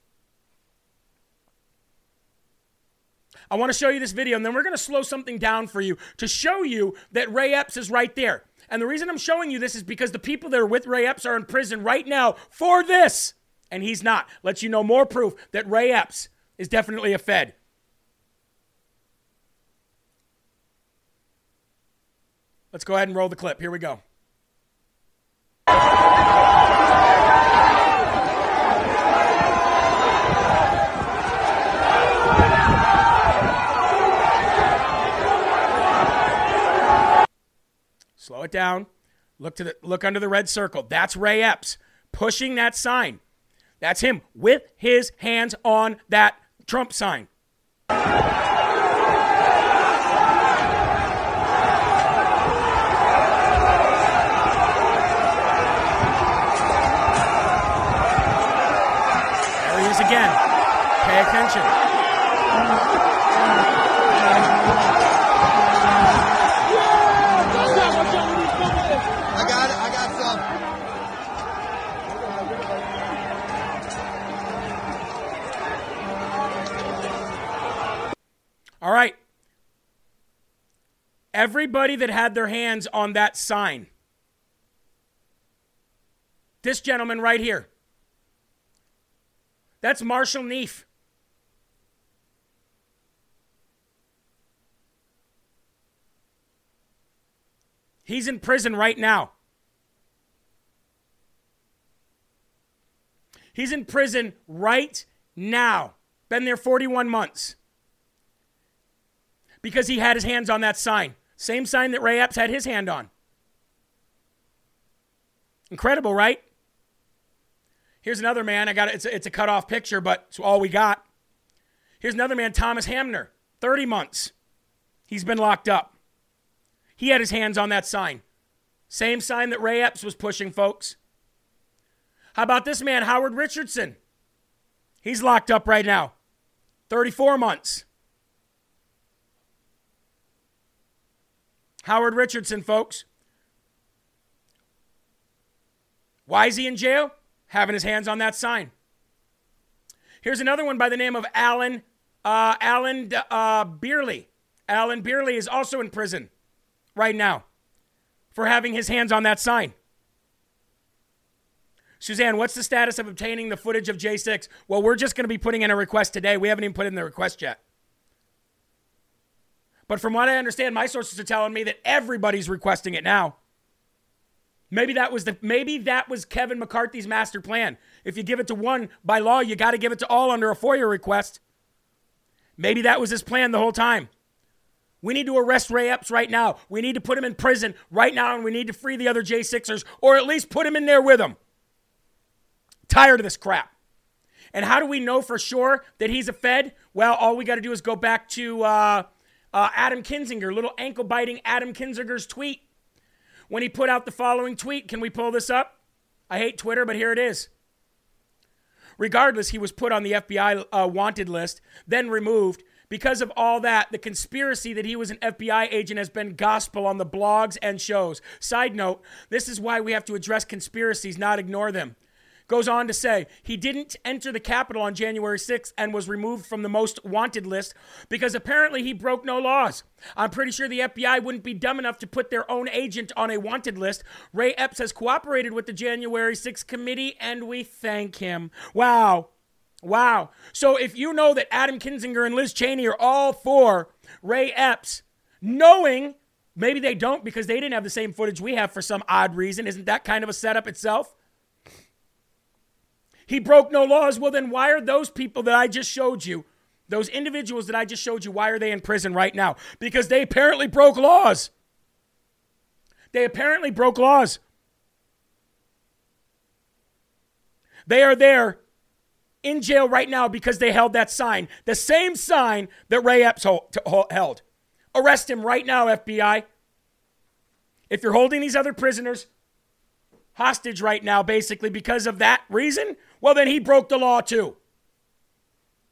I want to show you this video, and then we're going to slow something down for you to show you that Ray Epps is right there. And the reason I'm showing you this is because the people that are with Ray Epps are in prison right now for this, and he's not. Lets you know more proof that Ray Epps is definitely a Fed. Let's go ahead and roll the clip. Here we go. Slow it down. Look to the look under the red circle. That's Ray Epps pushing that sign. That's him with his hands on that Trump sign. There he is again. Pay attention. I got it. I got some. All right. Everybody that had their hands on that sign. This gentleman right here. That's Marshall Neefe. He's in prison right now. He's in prison right now Been there 41 months. Because he had his hands on that sign. Same sign that Ray Epps had his hand on. Incredible, right? Here's another man. I got it. It's a, it's a picture, but it's all we got. Here's another man, Thomas Hamner, 30 months. He's been locked up. He had his hands on that sign. Same sign that Ray Epps was pushing, folks. How about this man, Howard Richardson? He's locked up right now. 34 months. Howard Richardson, folks. Why is he in jail? Having his hands on that sign. Here's another one by the name of Alan uh, Alan uh, Byerly. Alan Byerly is also in prison right now for having his hands on that sign. Suzanne, what's the status of obtaining the footage of J6? Well, we're just going to be putting in a request today. We haven't even put in the request yet. But from what I understand, my sources are telling me that everybody's requesting it now. Maybe that was the maybe that was Kevin McCarthy's master plan. If you give it to one by law, you got to give it to all under a FOIA request. Maybe that was his plan the whole time. We need to arrest Ray Epps right now. We need to put him in prison right now, and we need to free the other J6ers, or at least put him in there with them. Tired of this crap. And how do we know for sure that he's a Fed? Well, all we got to do is go back to uh, uh, Adam Kinzinger, little ankle biting Adam Kinzinger's tweet when he put out the following tweet. Can we pull this up? I hate Twitter, but here it is. Regardless, he was put on the FBI uh, wanted list, then removed. Because of all that, the conspiracy that he was an FBI agent has been gospel on the blogs and shows. Side note, this is why we have to address conspiracies, not ignore them. Goes on to say he didn't enter the Capitol on January 6th and was removed from the most wanted list because apparently he broke no laws. I'm pretty sure the FBI wouldn't be dumb enough to put their own agent on a wanted list. Ray Epps has cooperated with the January 6th committee and we thank him. Wow. Wow. So if you know that Adam Kinzinger and Liz Cheney are all for Ray Epps, knowing maybe they don't because they didn't have the same footage we have for some odd reason, isn't that kind of a setup itself? He broke no laws. Well, then why are those people that I just showed you, those individuals that I just showed you, why are they in prison right now? Because they apparently broke laws. They apparently broke laws. They are there in jail right now because they held that sign, the same sign that Ray Epps held. Arrest him right now, FBI. If you're holding these other prisoners hostage right now, basically because of that reason, well, then he broke the law too.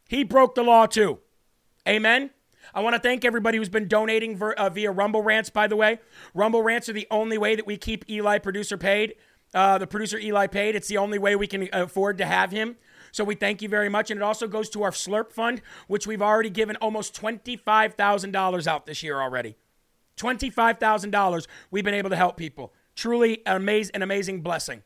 He broke the law too. Amen. I want to thank everybody who's been donating ver, uh, via Rumble Rants, by the way. Rumble Rants are the only way that we keep Eli, producer, paid. Uh, the producer, Eli, paid. It's the only way we can afford to have him. So we thank you very much. And it also goes to our Slurp Fund, which we've already given almost $25,000 out this year already. $25,000 we've been able to help people. Truly an amazing, an amazing blessing.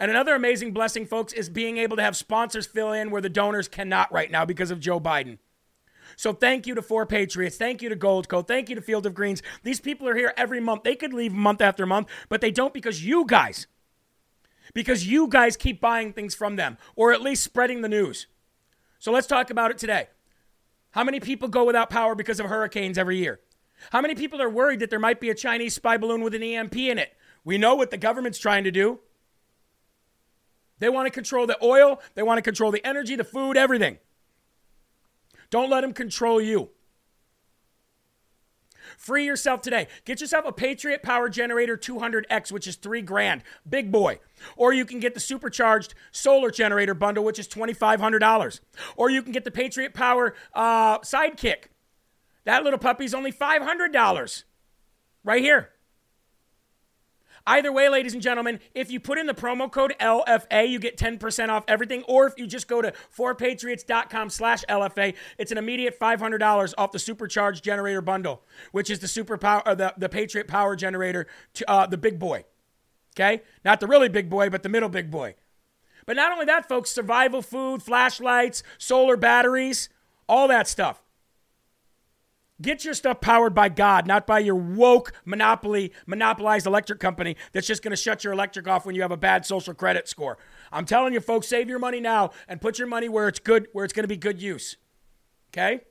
And another amazing blessing, folks, is being able to have sponsors fill in where the donors cannot right now because of Joe Biden. So thank you to Four Patriots. Thank you to Goldco. Thank you to Field of Greens. These people are here every month. They could leave month after month, but they don't because you guys, because you guys keep buying things from them or at least spreading the news. So let's talk about it today. How many people go without power because of hurricanes every year? How many people are worried that there might be a Chinese spy balloon with an EMP in it? We know what the government's trying to do. They want to control the oil, they want to control the energy, the food, everything. Don't let them control you. Free yourself today. Get yourself a Patriot Power Generator 200X, which is three grand. Big boy. Or you can get the supercharged solar generator bundle, which is $2,500. Or you can get the Patriot Power uh, Sidekick. That little puppy's only $500. Right here. Either way, ladies and gentlemen, if you put in the promo code LFA, you get 10% off everything. Or if you just go to 4patriots.com slash LFA, it's an immediate $500 off the supercharged generator bundle, which is the super power, uh, the, the Patriot Power Generator, to, uh, the big boy. Okay? Not the really big boy, but the middle big boy. But not only that, folks, survival food, flashlights, solar batteries, all that stuff. Get your stuff powered by God, not by your woke monopoly, monopolized electric company that's just going to shut your electric off when you have a bad social credit score. I'm telling you, folks, save your money now and put your money where it's good, where it's going to be good use. Okay?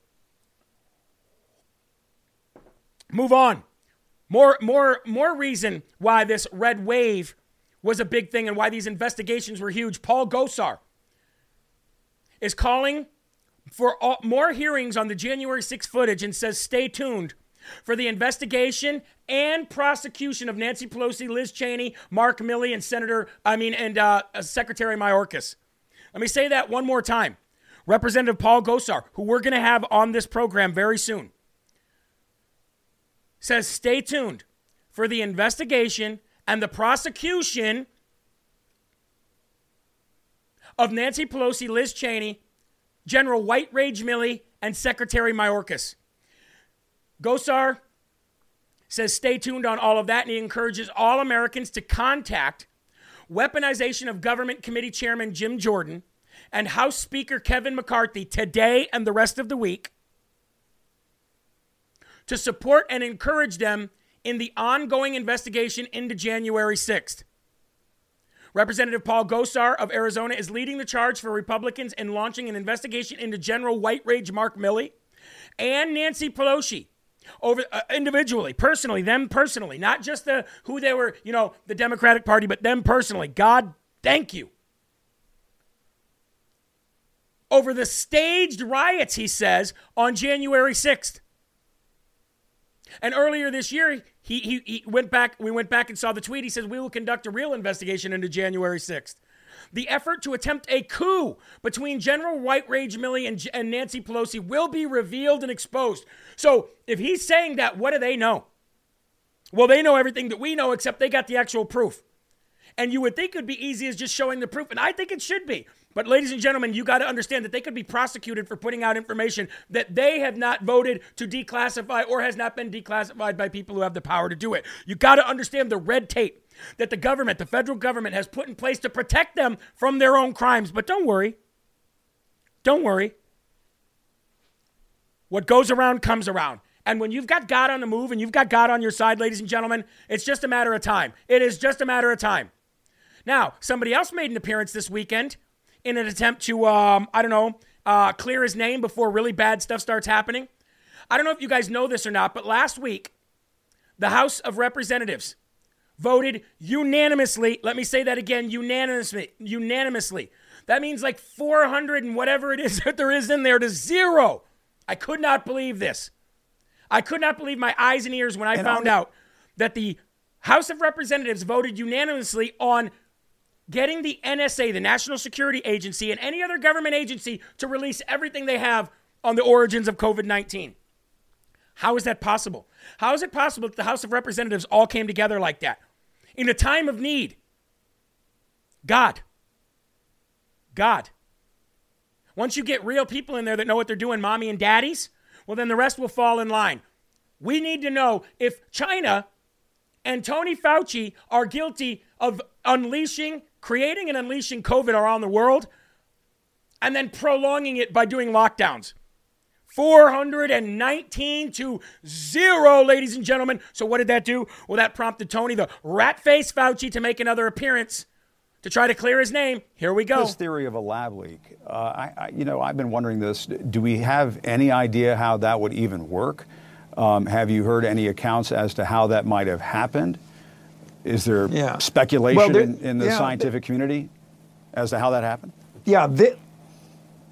Move on. More, more, more reason why this red wave was a big thing and why these investigations were huge. Paul Gosar is calling for all, more hearings on the January 6 footage and says stay tuned for the investigation and prosecution of Nancy Pelosi, Liz Cheney, Mark Milley, and Senator, I mean, and uh, Secretary Mayorkas. Let me say that one more time. Representative Paul Gosar, who we're going to have on this program very soon, says stay tuned for the investigation and the prosecution of Nancy Pelosi, Liz Cheney, General White Rage Milley, and Secretary Mayorkas. Gosar says stay tuned on all of that, and he encourages all Americans to contact Weaponization of Government Committee Chairman Jim Jordan and House Speaker Kevin McCarthy today and the rest of the week to support and encourage them in the ongoing investigation into January 6th. Representative Paul Gosar of Arizona is leading the charge for Republicans in launching an investigation into General White Rage Mark Milley and Nancy Pelosi over uh, individually, personally, them personally, not just the who they were, you know, the Democratic Party, but them personally. God, thank you. Over the staged riots, he says, on January 6th. And earlier this year, he, he, he went back, we went back and saw the tweet. He says, We will conduct a real investigation into January 6th. The effort to attempt a coup between General White Rage Milley and, and Nancy Pelosi will be revealed and exposed. So if he's saying that, what do they know? Well, they know everything that we know, except they got the actual proof. And you would think it would be easy as just showing the proof, and I think it should be. But, ladies and gentlemen, you got to understand that they could be prosecuted for putting out information that they have not voted to declassify or has not been declassified by people who have the power to do it. You got to understand the red tape that the government, the federal government, has put in place to protect them from their own crimes. But don't worry. Don't worry. What goes around comes around. And when you've got God on the move and you've got God on your side, ladies and gentlemen, it's just a matter of time. It is just a matter of time. Now, somebody else made an appearance this weekend in an attempt to, um, I don't know, uh, clear his name before really bad stuff starts happening. I don't know if you guys know this or not, but last week, the House of Representatives voted unanimously. Let me say that again unanimously. Unanimously. That means like 400 and whatever it is that there is in there to zero. I could not believe this. I could not believe my eyes and ears when I and found out that the House of Representatives voted unanimously on getting the NSA, the National Security Agency, and any other government agency to release everything they have on the origins of COVID 19. How is that possible? How is it possible that the House of Representatives all came together like that? In a time of need. God. God. Once you get real people in there that know what they're doing, mommy and daddies, well, then the rest will fall in line. We need to know if China and Tony Fauci are guilty of unleashing creating and unleashing COVID around the world and then prolonging it by doing lockdowns. 419 to zero, ladies and gentlemen. So, what did that do? Well, that prompted Tony, the rat face Fauci, to make another appearance to try to clear his name. Here we go. This theory of a lab leak. Uh, I, I, you know, I've been wondering this. Do we have any idea how that would even work? Um, have you heard any accounts as to how that might have happened? Is there yeah. speculation well, there, in, in, the yeah, scientific community as to how that happened? Yeah,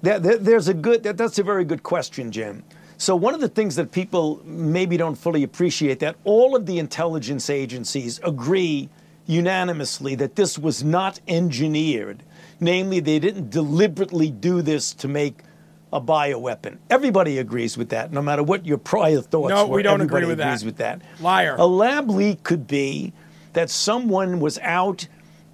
there's a good. that's a very good question, Jim. So one of the things that people maybe don't fully appreciate that all of the intelligence agencies agree unanimously that this was not engineered. Namely, they didn't deliberately do this to make a bioweapon. Everybody agrees with that, no matter what your prior thoughts no, were. No, we don't agree with that. with that. Liar. A lab leak could be that someone was out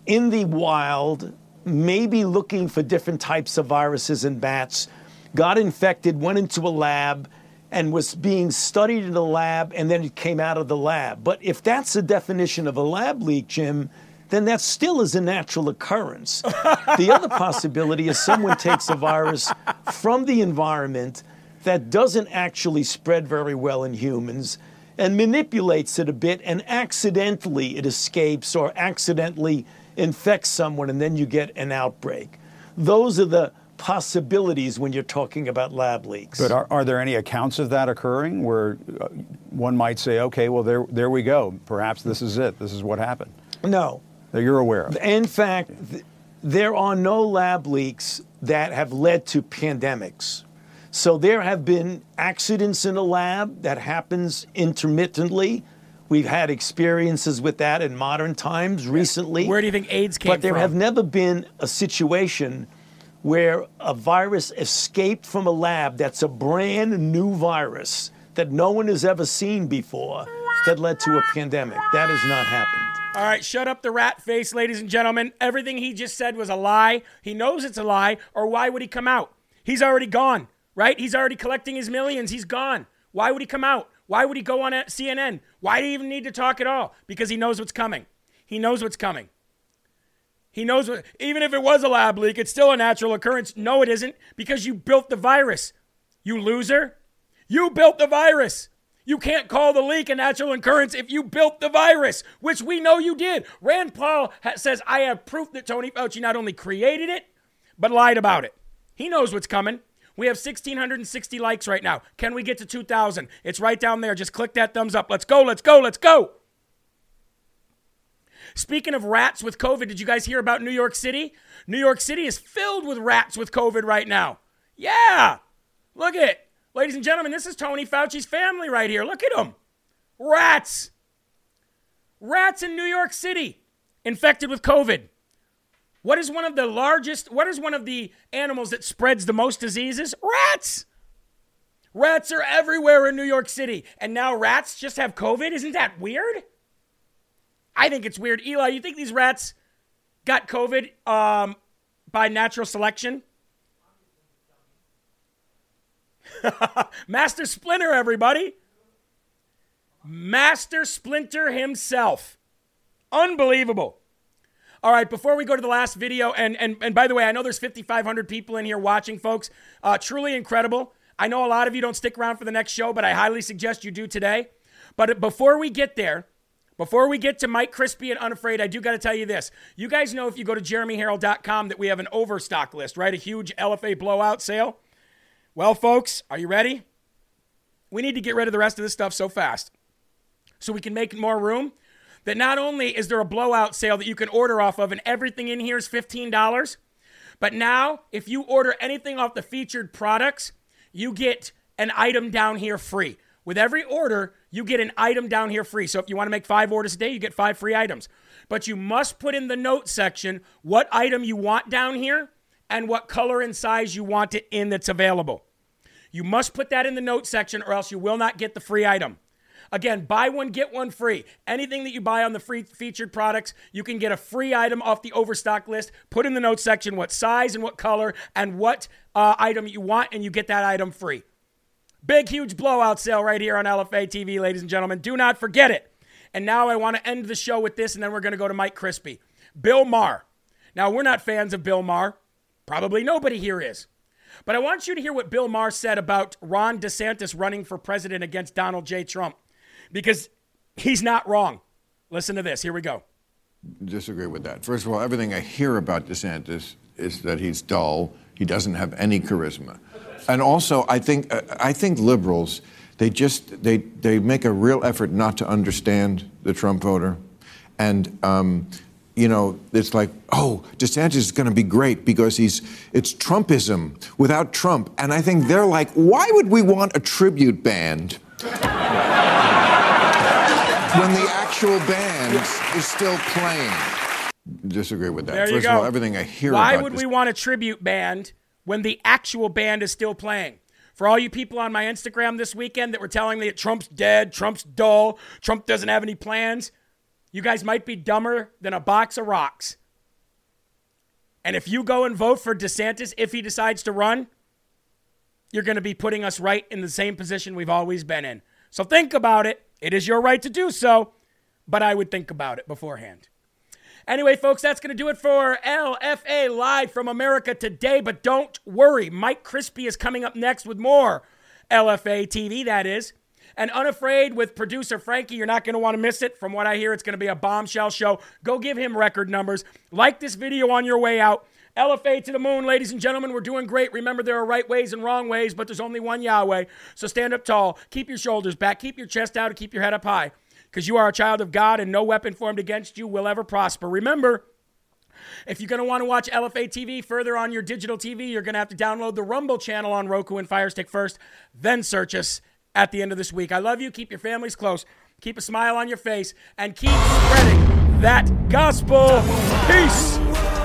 in the wild, maybe looking for different types of viruses in bats, got infected, went into a lab, and was being studied in the lab, and then it came out of the lab. But if that's the definition of a lab leak, Jim, then that still is a natural occurrence. the other possibility is someone takes a virus from the environment, that doesn't actually spread very well in humans and manipulates it a bit and accidentally it escapes or accidentally infects someone and then you get an outbreak. Those are the possibilities when you're talking about lab leaks. But are, are there any accounts of that occurring where uh, one might say, okay, well, there, there we go. Perhaps this is it. This is what happened. No. That you're aware of. In fact, th- there are no lab leaks that have led to pandemics. So there have been accidents in a lab that happens intermittently. We've had experiences with that in modern times recently. Where do you think AIDS came But there from? have never been a situation where a virus escaped from a lab that's a brand new virus that no one has ever seen before that led to a pandemic. That has not happened. All right, shut up the rat face, ladies and gentlemen. Everything he just said was a lie. He knows it's a lie, or why would he come out? He's already gone, right? He's already collecting his millions. He's gone. Why would he come out? Why would he go on CNN? Why do you even need to talk at all? Because he knows what's coming. He knows what's coming. He knows what, even if it was a lab leak, it's still a natural occurrence. No, it isn't, because you built the virus. You loser. You built the virus. You can't call the leak a natural occurrence if you built the virus, which we know you did. Rand Paul ha- says, I have proof that Tony Fauci not only created it, but lied about it. He knows what's coming. We have 1,660 likes right now. Can we get to 2,000? It's right down there. Just click that thumbs up. Let's go, let's go, let's go. Speaking of rats with COVID, did you guys hear about New York City? New York City is filled with rats with COVID right now. Yeah. Look at it. Ladies and gentlemen, this is Tony Fauci's family right here. Look at them. Rats. Rats in New York City infected with COVID. What is one of the largest, what is one of the animals that spreads the most diseases? Rats. Rats are everywhere in New York City. And now rats just have COVID? Isn't that weird? I think it's weird. Eli, you think these rats got COVID um, by natural selection? Master Splinter, everybody. Master Splinter himself. Unbelievable. All right, before we go to the last video, and, and, and by the way, I know there's 5,500 people in here watching, folks. Uh, truly incredible. I know a lot of you don't stick around for the next show, but I highly suggest you do today. But before we get there, before we get to Mike Crispy and Unafraid, I do got to tell you this. You guys know if you go to jeremyherrell.com that we have an overstock list, right? A huge LFA blowout sale. Well, folks, are you ready? We need to get rid of the rest of this stuff so fast so we can make more room that not only is there a blowout sale that you can order off of and everything in here is $15, but now if you order anything off the featured products, you get an item down here free. With every order, you get an item down here free. So if you want to make five orders a day, you get five free items. But you must put in the note section what item you want down here and what color and size you want it in that's available. You must put that in the note section or else you will not get the free item. Again, buy one, get one free. Anything that you buy on the free featured products, you can get a free item off the overstock list. Put in the notes section what size and what color and what uh, item you want, and you get that item free. Big, huge blowout sale right here on LFA TV, ladies and gentlemen. Do not forget it. And now I want to end the show with this, and then we're going to go to Mike Crispy. Bill Maher. Now, we're not fans of Bill Maher. Probably nobody here is. But I want you to hear what Bill Maher said about Ron DeSantis running for president against Donald J. Trump because he's not wrong. Listen to this. Here we go. Disagree with that. First of all, everything I hear about DeSantis is that he's dull. He doesn't have any charisma. And also, I think uh, I think liberals they just they they make a real effort not to understand the Trump voter, and um, you know it's like oh DeSantis is going to be great because he's it's Trumpism without Trump, and I think they're like why would we want a tribute band when the actual band is still playing? Disagree with that. There you go. of all, everything I hear Why would this- we want a tribute band when the actual band is still playing? For all you people on my Instagram this weekend that were telling me that Trump's dead, Trump's dull, Trump doesn't have any plans, you guys might be dumber than a box of rocks. And if you go and vote for DeSantis, if he decides to run, you're going to be putting us right in the same position we've always been in. So think about it. It is your right to do so, but I would think about it beforehand. Anyway, folks, that's going to do it for LFA Live from America today. But don't worry, Mike Crispy is coming up next with more LFA TV, that is. And Unafraid with producer Frankie, you're not going to want to miss it. From what I hear, it's going to be a bombshell show. Go give him record numbers. Like this video on your way out. LFA to the moon, ladies and gentlemen. We're doing great. Remember, there are right ways and wrong ways, but there's only one Yahweh. So stand up tall, keep your shoulders back, keep your chest out, and keep your head up high. Because you are a child of God, and no weapon formed against you will ever prosper. Remember, if you're going to want to watch LFA TV further on your digital TV, you're going to have to download the Rumble channel on Roku and Firestick first, then search us at the end of this week. I love you. Keep your families close. Keep a smile on your face and keep spreading that gospel. Peace.